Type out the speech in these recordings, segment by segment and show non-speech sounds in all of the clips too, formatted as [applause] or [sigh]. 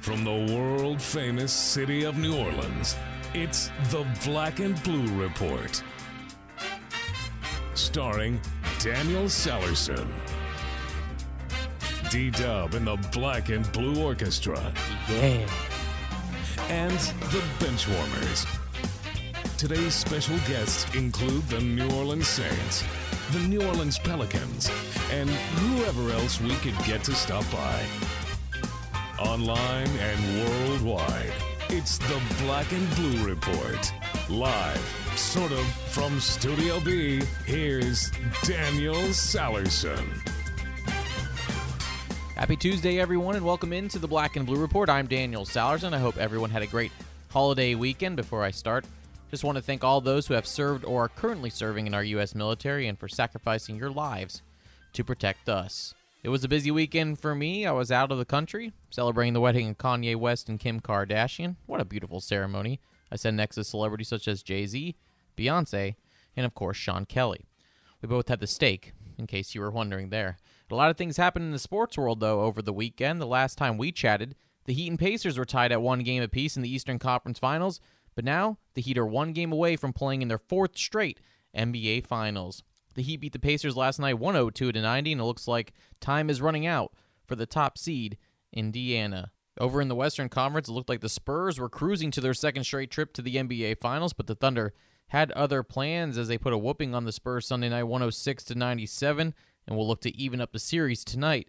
From the world famous city of New Orleans, it's the Black and Blue Report. Starring Daniel Salerson. D Dub and the Black and Blue Orchestra. Yeah. And the Benchwarmers. Today's special guests include the New Orleans Saints, the New Orleans Pelicans, and whoever else we could get to stop by. Online and worldwide, it's the Black and Blue Report. Live, sort of, from Studio B, here's Daniel Salerson. Happy Tuesday, everyone, and welcome into the Black and Blue Report. I'm Daniel Salerson. I hope everyone had a great holiday weekend. Before I start, just want to thank all those who have served or are currently serving in our U.S. military and for sacrificing your lives to protect us. It was a busy weekend for me. I was out of the country celebrating the wedding of Kanye West and Kim Kardashian. What a beautiful ceremony. I sat next to celebrities such as Jay Z, Beyonce, and of course Sean Kelly. We both had the steak, in case you were wondering there. A lot of things happened in the sports world, though, over the weekend. The last time we chatted, the Heat and Pacers were tied at one game apiece in the Eastern Conference Finals, but now the Heat are one game away from playing in their fourth straight NBA Finals. The Heat beat the Pacers last night 102 to 90, and it looks like time is running out for the top seed, Indiana. Over in the Western Conference, it looked like the Spurs were cruising to their second straight trip to the NBA Finals, but the Thunder had other plans as they put a whooping on the Spurs Sunday night 106 to 97 and will look to even up the series tonight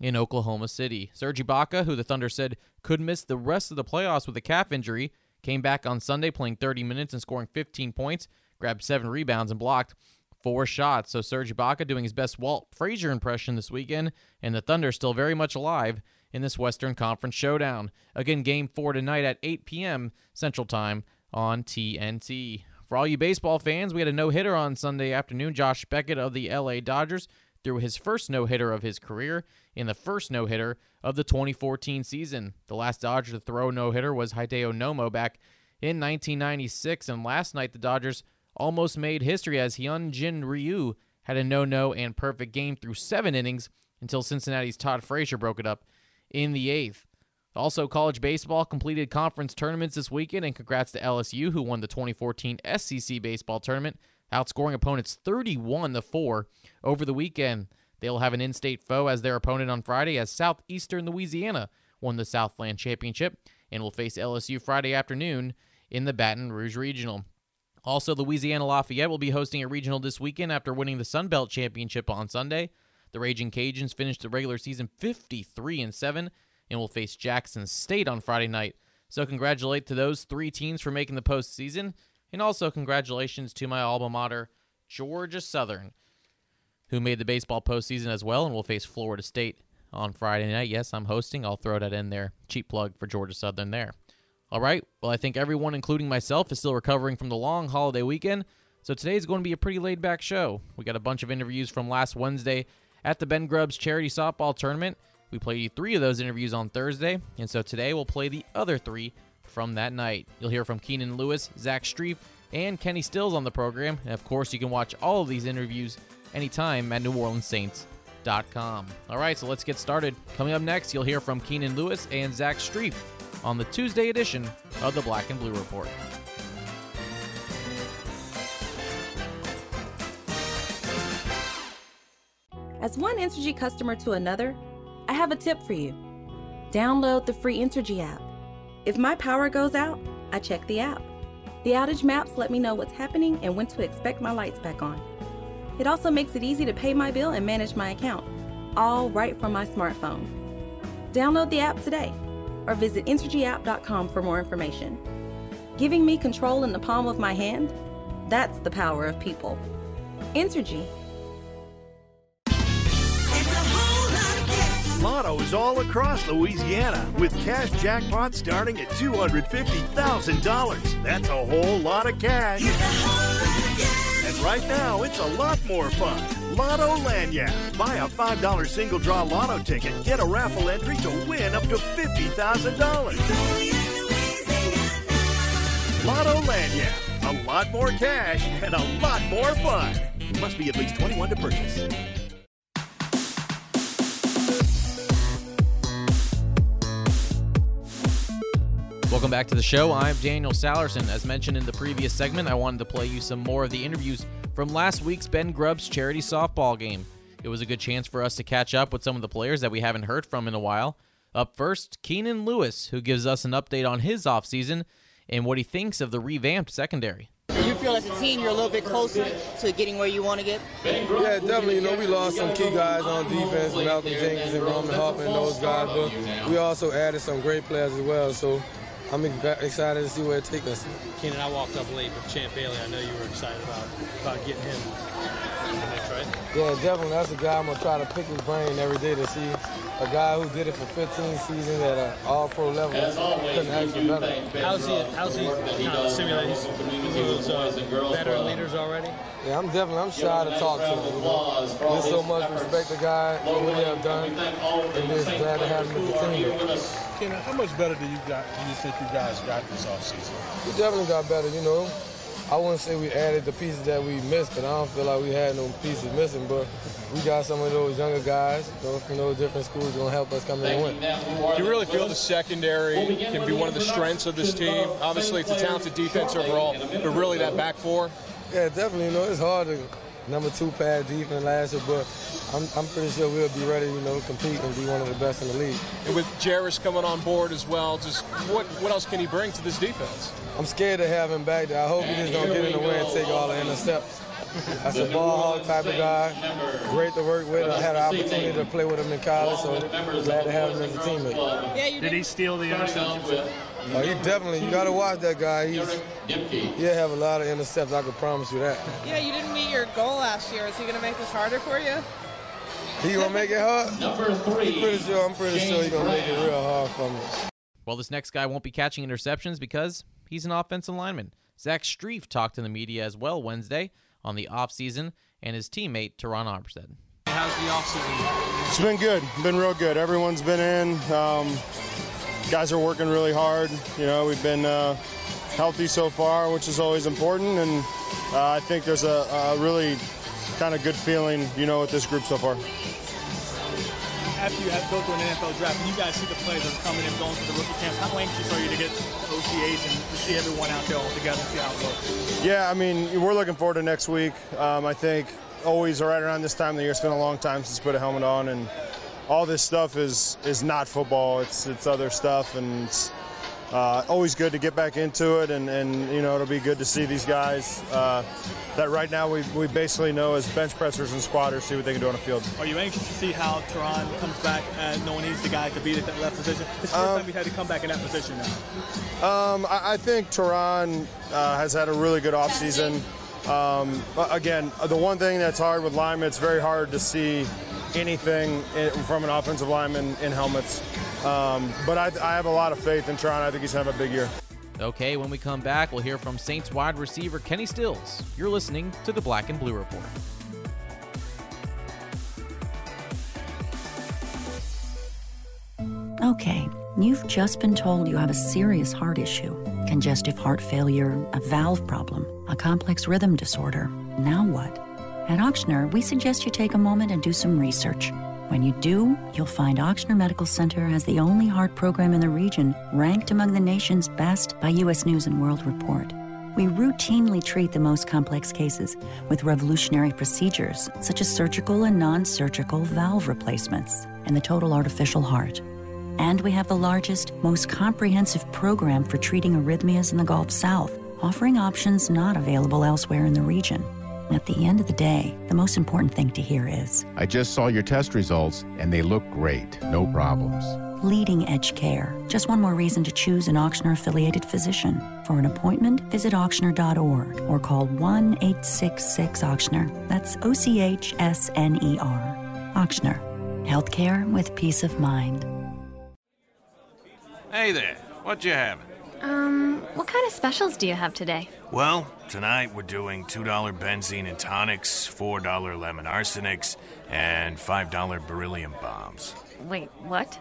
in Oklahoma City. Serge Ibaka, who the Thunder said could miss the rest of the playoffs with a calf injury, came back on Sunday playing 30 minutes and scoring 15 points, grabbed 7 rebounds and blocked 4 shots. So Serge Ibaka doing his best Walt Frazier impression this weekend and the Thunder still very much alive in this Western Conference showdown. Again, game 4 tonight at 8 p.m. Central Time on TNT. For all you baseball fans, we had a no-hitter on Sunday afternoon. Josh Beckett of the LA Dodgers threw his first no hitter of his career in the first no hitter of the 2014 season. The last Dodger to throw no hitter was Hideo Nomo back in 1996, and last night the Dodgers almost made history as Hyunjin Ryu had a no no and perfect game through seven innings until Cincinnati's Todd Frazier broke it up in the eighth. Also, college baseball completed conference tournaments this weekend, and congrats to LSU, who won the 2014 SEC baseball tournament outscoring opponents 31 to 4 over the weekend. They'll have an in-state foe as their opponent on Friday as Southeastern Louisiana won the Southland Championship and will face LSU Friday afternoon in the Baton Rouge Regional. Also, Louisiana Lafayette will be hosting a regional this weekend after winning the Sun Belt Championship on Sunday. The Raging Cajuns finished the regular season 53 and 7 and will face Jackson State on Friday night. So, congratulate to those three teams for making the postseason. And also, congratulations to my alma mater, Georgia Southern, who made the baseball postseason as well and will face Florida State on Friday night. Yes, I'm hosting. I'll throw that in there. Cheap plug for Georgia Southern there. All right. Well, I think everyone, including myself, is still recovering from the long holiday weekend. So today's going to be a pretty laid back show. We got a bunch of interviews from last Wednesday at the Ben Grubbs Charity Softball Tournament. We played three of those interviews on Thursday, and so today we'll play the other three from that night. You'll hear from Keenan Lewis, Zach Strief, and Kenny Stills on the program. And of course, you can watch all of these interviews anytime at NewOrleansSaints.com. All right, so let's get started. Coming up next, you'll hear from Keenan Lewis and Zach Strief on the Tuesday edition of the Black and Blue Report. As one Entergy customer to another, I have a tip for you. Download the free Entergy app. If my power goes out, I check the app. The outage maps let me know what's happening and when to expect my lights back on. It also makes it easy to pay my bill and manage my account, all right from my smartphone. Download the app today or visit EntergyApp.com for more information. Giving me control in the palm of my hand? That's the power of people. Entergy. Lotto is all across Louisiana with cash jackpots starting at $250,000. That's a whole lot of cash. And right now, it's a lot more fun. Lotto Lagniappe. Buy a $5 single draw lotto ticket. Get a raffle entry to win up to $50,000. Lotto Lagniappe. A lot more cash and a lot more fun. Must be at least 21 to purchase. Welcome back to the show. I'm Daniel Salerson. As mentioned in the previous segment, I wanted to play you some more of the interviews from last week's Ben Grubbs charity softball game. It was a good chance for us to catch up with some of the players that we haven't heard from in a while. Up first, Keenan Lewis, who gives us an update on his offseason and what he thinks of the revamped secondary. Do you feel as a team you're a little bit closer to getting where you want to get? Yeah, definitely. You know, we lost some key guys on defense, Malcolm Jenkins and Roman Harper and those guys, but we also added some great players as well. So I'm excited to see where it takes us. Keenan, I walked up late with Champ Bailey. I know you were excited about about getting him in the mix, right? Yeah, definitely. That's a guy I'm gonna try to pick his brain every day to see a guy who did it for 15 seasons at an all-pro level. Couldn't ask for better. How's he? How's he kind of simulate? He's, he's uh, veteran leaders already. Yeah, I'm definitely. I'm shy to talk to him. You know? There's so much respect the guy for what he have done, and just glad to have him as a teammate. How much better do you got? Do you think you guys got this offseason? We definitely got better. You know, I wouldn't say we added the pieces that we missed, but I don't feel like we had no pieces missing. But we got some of those younger guys, those from those different schools, going to help us come in and win. Do you really feel the secondary can be one of the strengths of this team? Obviously, it's a talented defense overall, but really that back four. Yeah, definitely. You know, it's hard to number two pad defense last year, but I'm, I'm pretty sure we'll be ready, you know, compete and be one of the best in the league. And with Jairus coming on board as well, just what what else can he bring to this defense? I'm scared to have him back there. I hope he just don't get in the way and take all the intercepts. That's a ball hog type of guy. Great to work with. I had an opportunity to play with him in college, so glad to have him as a teammate. Yeah, you Did he steal the interceptions? Oh, he definitely, you got to watch that guy. He's, he'll have a lot of intercepts, I can promise you that. Yeah, you didn't meet your goal last year. Is he going to make this harder for you? He going to make it hard? [laughs] Number three. Pretty sure, I'm pretty sure he's going to make it real hard for me. Well, this next guy won't be catching interceptions because he's an offensive lineman. Zach Strief talked to the media as well Wednesday on the offseason and his teammate, Terron Armstead. How's the offseason? It's been good. Been real good. Everyone's been in. Um, guys are working really hard. You know, we've been uh, healthy so far, which is always important. And uh, I think there's a, a really kind of good feeling, you know, with this group so far. After you have go through an NFL draft, and you guys see the players that are coming and going through the rookie camps, how anxious are you to get to OTAs and to see everyone out there all together and see how it looks? Yeah, I mean, we're looking forward to next week. Um, I think always right around this time of the year, it's been a long time since put a helmet on, and all this stuff is is not football. It's it's other stuff, and it's uh, always good to get back into it. And, and you know it'll be good to see these guys uh, that right now we, we basically know as bench pressers and squatters see what they can do on the field. Are you anxious to see how Terron comes back, uh, knowing he's the guy to beat at that left position? It's the first Um, time he's had to come back in that position now. Um, I, I think Terron uh, has had a really good offseason. Um, again, the one thing that's hard with linemen, it's very hard to see anything in, from an offensive lineman in helmets. Um, but I, I have a lot of faith in Tron. I think he's going to have a big year. Okay, when we come back, we'll hear from Saints wide receiver Kenny Stills. You're listening to the Black and Blue Report. Okay, you've just been told you have a serious heart issue congestive heart failure, a valve problem, a complex rhythm disorder. Now what? At Ochsner, we suggest you take a moment and do some research. When you do, you'll find Ochsner Medical Center has the only heart program in the region ranked among the nation's best by U.S. News and World Report. We routinely treat the most complex cases with revolutionary procedures such as surgical and non surgical valve replacements and the total artificial heart. And we have the largest, most comprehensive program for treating arrhythmias in the Gulf South, offering options not available elsewhere in the region. At the end of the day, the most important thing to hear is I just saw your test results and they look great. No problems. leading edge care. Just one more reason to choose an Ochsner affiliated physician. For an appointment, visit Ochsner.org or call 1 866 Ochsner. That's O C H S N E R. Ochsner. Healthcare with peace of mind. Hey there, what you having? Um, what kind of specials do you have today? Well, tonight we're doing $2 benzene and tonics, $4 lemon arsenics, and $5 beryllium bombs. Wait, what?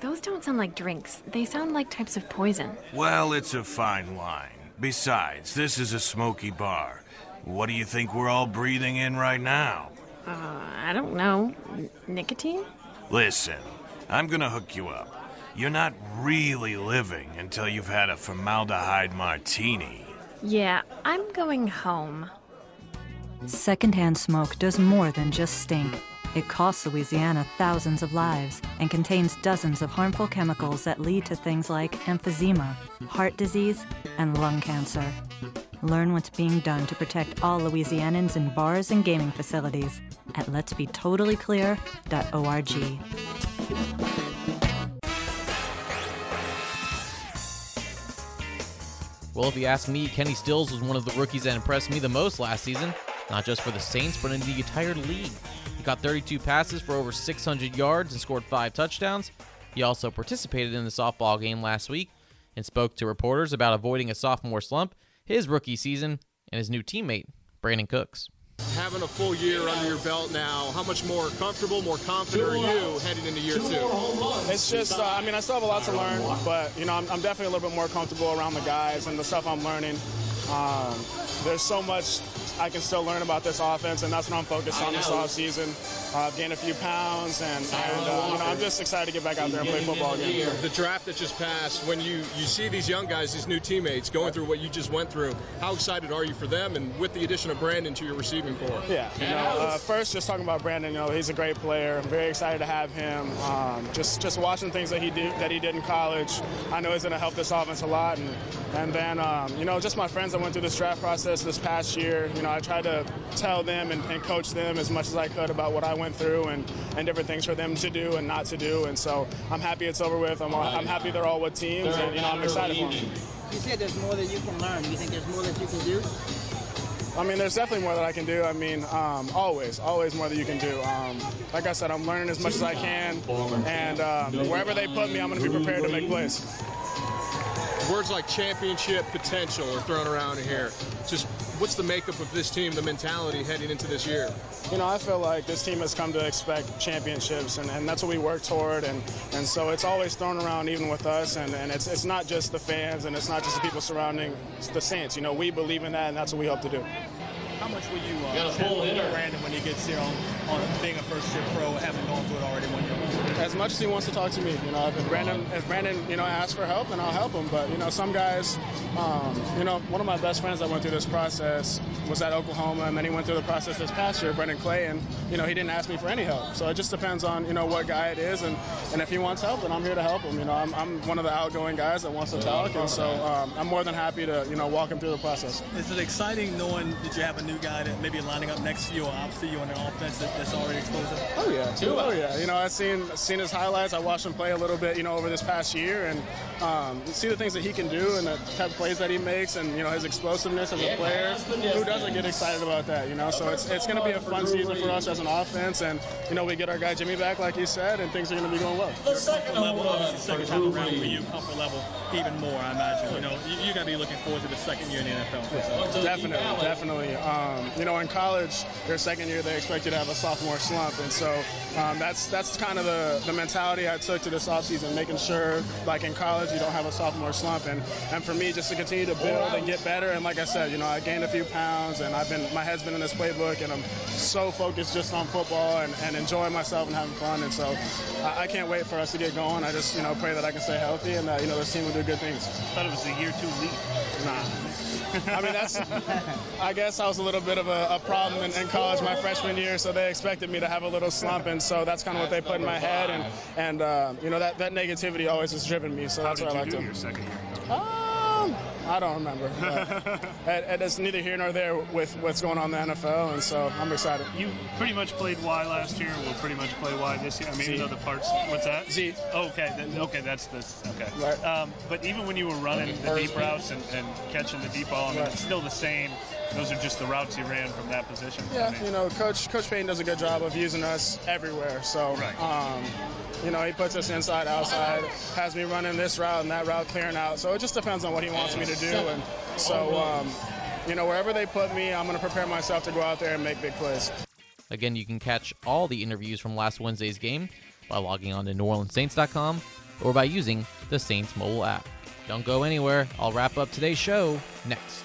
Those don't sound like drinks. They sound like types of poison. Well, it's a fine line. Besides, this is a smoky bar. What do you think we're all breathing in right now? Uh, I don't know. N- nicotine? Listen, I'm gonna hook you up. You're not really living until you've had a formaldehyde martini. Yeah, I'm going home. Secondhand smoke does more than just stink. It costs Louisiana thousands of lives and contains dozens of harmful chemicals that lead to things like emphysema, heart disease, and lung cancer. Learn what's being done to protect all Louisianans in bars and gaming facilities at letsbetotallyclear.org. Well, if you ask me, Kenny Stills was one of the rookies that impressed me the most last season, not just for the Saints, but in the entire league. He caught 32 passes for over 600 yards and scored five touchdowns. He also participated in the softball game last week and spoke to reporters about avoiding a sophomore slump, his rookie season, and his new teammate, Brandin Cooks. Having a full year under your belt now, how much more comfortable, more confident are you heading into year two? It's just, uh, I mean, I still have a lot to learn, but, you know, I'm, I'm, definitely a little bit more comfortable around the guys and the stuff I'm learning. Um, there's so much I can still learn about this offense, and that's what I'm focused on this offseason. Uh, I've gained a few pounds, and, and uh, you know, I'm just excited to get back out there and play football again. The draft that just passed, when you, you see these young guys, these new teammates going through what you just went through, how excited are you for them and with the addition of Brandin to your receiving corps? Yeah, you know, uh, first just talking about Brandin, you know, he's a great player. I'm very excited to have him. Um, just just watching things that he did that he did in college, I know he's going to help this offense a lot. And and then um, you know, just my friends that went through this draft process this past year, you know, I tried to tell them and, and coach them as much as I could about what I went through and, and different things for them to do and not to do. And so I'm happy it's over with. I'm, I'm happy they're all with teams, and you know, I'm excited for them. You said there's more that you can learn. Do you think there's more that you can do? I mean, there's definitely more that I can do. I mean, um, always, always more that you can do. Um, like I said, I'm learning as much as I can, and um, wherever they put me, I'm going to be prepared to make plays. Words like championship potential are thrown around here. Just what's the makeup of this team, the mentality heading into this year? You know, I feel like this team has come to expect championships, and, and that's what we work toward. And, and so it's always thrown around, even with us. And, and it's, it's not just the fans, and it's not just the people surrounding the Saints. You know, we believe in that, and that's what we hope to do. How much will you uh, chat with Brandin when he gets here on, on being a first-year pro, having gone through it already one year? As much as he wants to talk to me, you know, if Brandin, if Brandin, you know, asks for help, then I'll help him. But you know, some guys, um, you know, one of my best friends that went through this process was at Oklahoma, and then he went through the process this past year, Brennan Clay, and you know, he didn't ask me for any help. So it just depends on you know what guy it is, and, and if he wants help, then I'm here to help him. You know, I'm, I'm one of the outgoing guys that wants to talk, and so um, I'm more than happy to you know walk him through the process. Is it exciting knowing that you have a new guy that maybe lining up next to you or opposite you on an offense that, that's already explosive? Oh yeah, oh yeah. You know, I've seen seen his highlights. I watched him play a little bit, you know, over this past year, and um, see the things that he can do and the type of plays that he makes, and you know his explosiveness as a player. Who doesn't get excited about that? You know, so it's it's going to be a fun season for us as an offense, and you know we get our guy Jimmy back, like you said, and things are going to be going well. Your comfort level, second time around for you, comfort level even more, I imagine. You know, you're going to be looking forward to the second year in the NFL. Definitely, definitely. Um, you know, in college, their second year they expect you to have a sophomore slump, and so um, that's that's kind of the, the mentality I took to this offseason, making sure, like in college, you don't have a sophomore slump, and, and for me, just to continue to build and get better. And like I said, you know, I gained a few pounds, and I've been my head's been in this playbook, and I'm so focused just on football and, and enjoying myself and having fun. And so I, I can't wait for us to get going. I just you know pray that I can stay healthy and that you know this team will do good things. I thought it was the year two leap. Nah. I mean, that's. [laughs] I guess I was a little bit of a, a problem in, in, college my freshman year, so they expected me to have a little slump, and so that's kind of what they put in my head, and and uh, you know that, that negativity always has driven me. So that's what I like you do to. your second year? Um, I don't remember. It's neither here nor there with what's going on in the NFL, and so I'm excited. You pretty much played Y last year. We'll pretty much play Y this year. I mean, Z. even though the parts. What's that? Z. Oh, okay. Okay, that's this. Okay. Right. Um, but even when you were running the deep routes and, and catching the deep ball, I mean, Right. it's still the same. Those are just the routes you ran from that position. I Yeah, mean, you know, Coach Coach Payton does a good job of using us everywhere. So, um, you know, he puts us inside, outside, has me running this route and that route, clearing out. So it just depends on what he wants me to do. And so, um, you know, wherever they put me, I'm going to prepare myself to go out there and make big plays. Again, you can catch all the interviews from last Wednesday's game by logging on to NewOrleansSaints.com or by using the Saints mobile app. Don't go anywhere. I'll wrap up today's show next.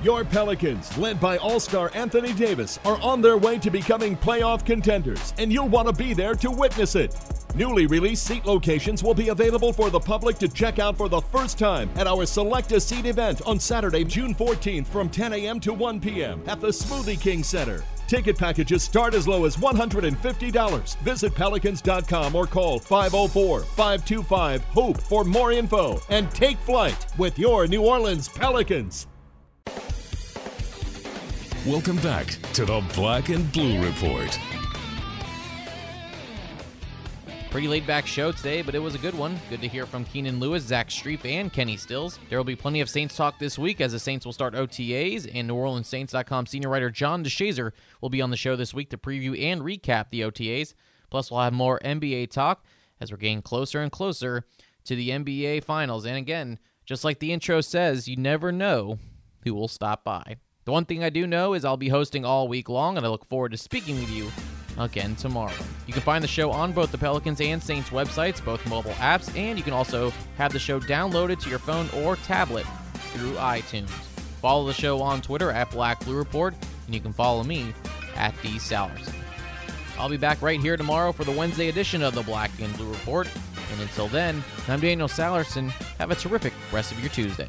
Your Pelicans, led by All Star Anthony Davis, are on their way to becoming playoff contenders, and you'll want to be there to witness it. Newly released seat locations will be available for the public to check out for the first time at our Select a Seat event on Saturday, June 14th from 10 a.m. to 1 p.m. at the Smoothie King Center. Ticket packages start as low as $150. Visit pelicans.com or call 504 525 HOPE for more info and take flight with your New Orleans Pelicans. Welcome back to the Black and Blue Report. Pretty laid back show today, but it was a good one. Good to hear from Keenan Lewis, Zach Strief, and Kenny Stills. There will be plenty of Saints talk this week as the Saints will start OTAs, and New Orleans NewOrleansSaints.com senior writer John DeShazier will be on the show this week to preview and recap the OTAs. Plus, we'll have more NBA talk as we're getting closer and closer to the NBA Finals. And again, just like the intro says, you never know who will stop by. The one thing I do know is I'll be hosting all week long, and I look forward to speaking with you again tomorrow. You can find the show on both the Pelicans and Saints websites, both mobile apps, and you can also have the show downloaded to your phone or tablet through iTunes. Follow the show on Twitter at Black Blue Report, and you can follow me at D Salerson. I'll be back right here tomorrow for the Wednesday edition of the Black and Blue Report. And until then, I'm Daniel Salerson. Have a terrific rest of your Tuesday.